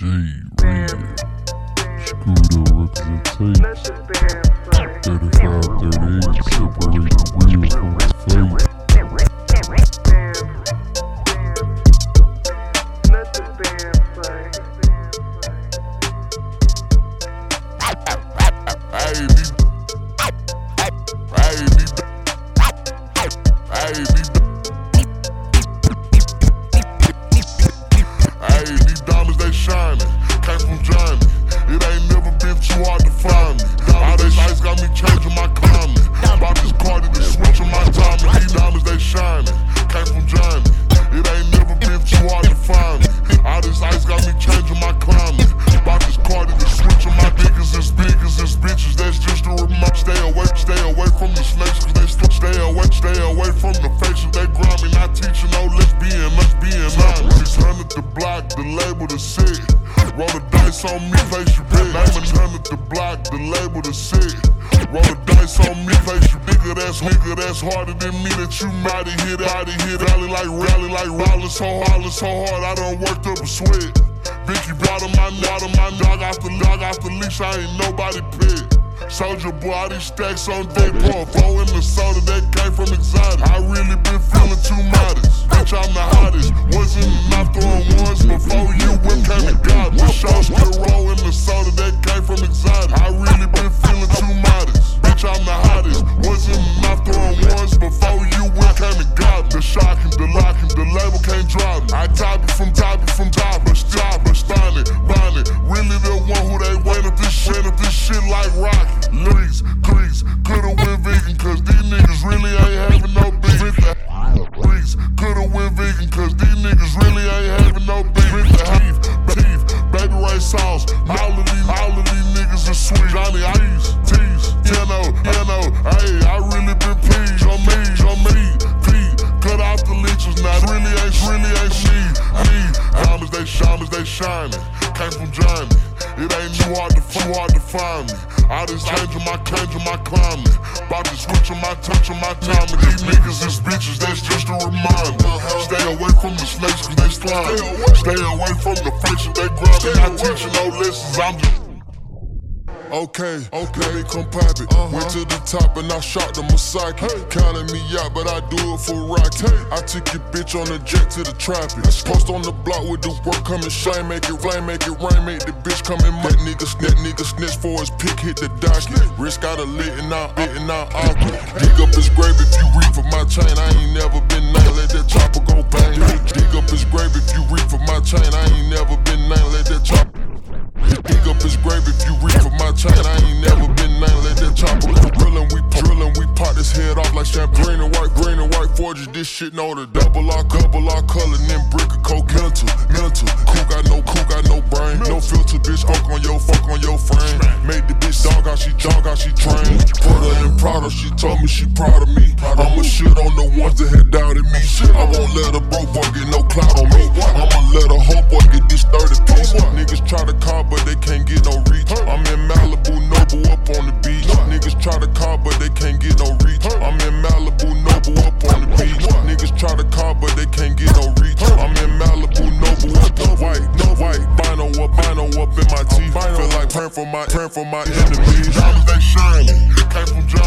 J up representation. 35 38, separate the real from the. Baby. Baby. Baby. The block, the label the set. Roll the dice on me, place you bet. Name a hundred the block, the label the set. Roll the dice on me, place you nigga that's nigga that's harder than me that you mighty hit, mighty hit, rally like rally like rally so hard, so hard. I done worked up a sweat. Vicky brought him my brought him my dog off the dog off the leash. I ain't nobody pick. Soldier boy, these stacks on deck, bro. Four in the All of these, all of these niggas are sweet. Johnny Ice, tease, you know, you know. Hey, I really been pleased on me, on me. Pete, cut off the leeches now. Really ain't, really ain't she, me. Diamonds they diamonds they shining. Came from Johnny. It ain't too hard to too hard to find me. I just changing my changing my climate. About to switch my touch my time. And these niggas is bitches, that's just a reminder. Stay away from the snakes cause they slime. Stay away from the faces they. And not teaching no lessons, I'm just Okay, okay, let me come pop it. Went to the top and I shot the Masaki. Counting me out, but I do it for Rocky. I took your bitch on the jet to the tropics. Post on the block with the work coming shine, make it flame, make it rain, make the bitch come in. That nigga snitch, nigga snitch for his pick, hit the docket. Wrist got a lit and out, lit and out awkward. Dig up his grave if you read for my chain. I ain't chain. I ain't never been nothing. Let that go drillin'. We drillin'. We pop this head off like champagne. And white, green and white forges. This shit know the double R, double R color. Then brick of coke. Mental, mental. Cool got no, cool got no brain. No filter, bitch. Fuck on your, fuck on your frame. Made the bitch dog how she dog how she trained. Put her in Prada. She told me she proud of me. I'ma shit on the ones that had doubted me. I won't let a broke boy get no clout on me. I'ma let a hoe boy get this 30 piece. Niggas try to for my, praying for my enemies. Diamonds they shining, came from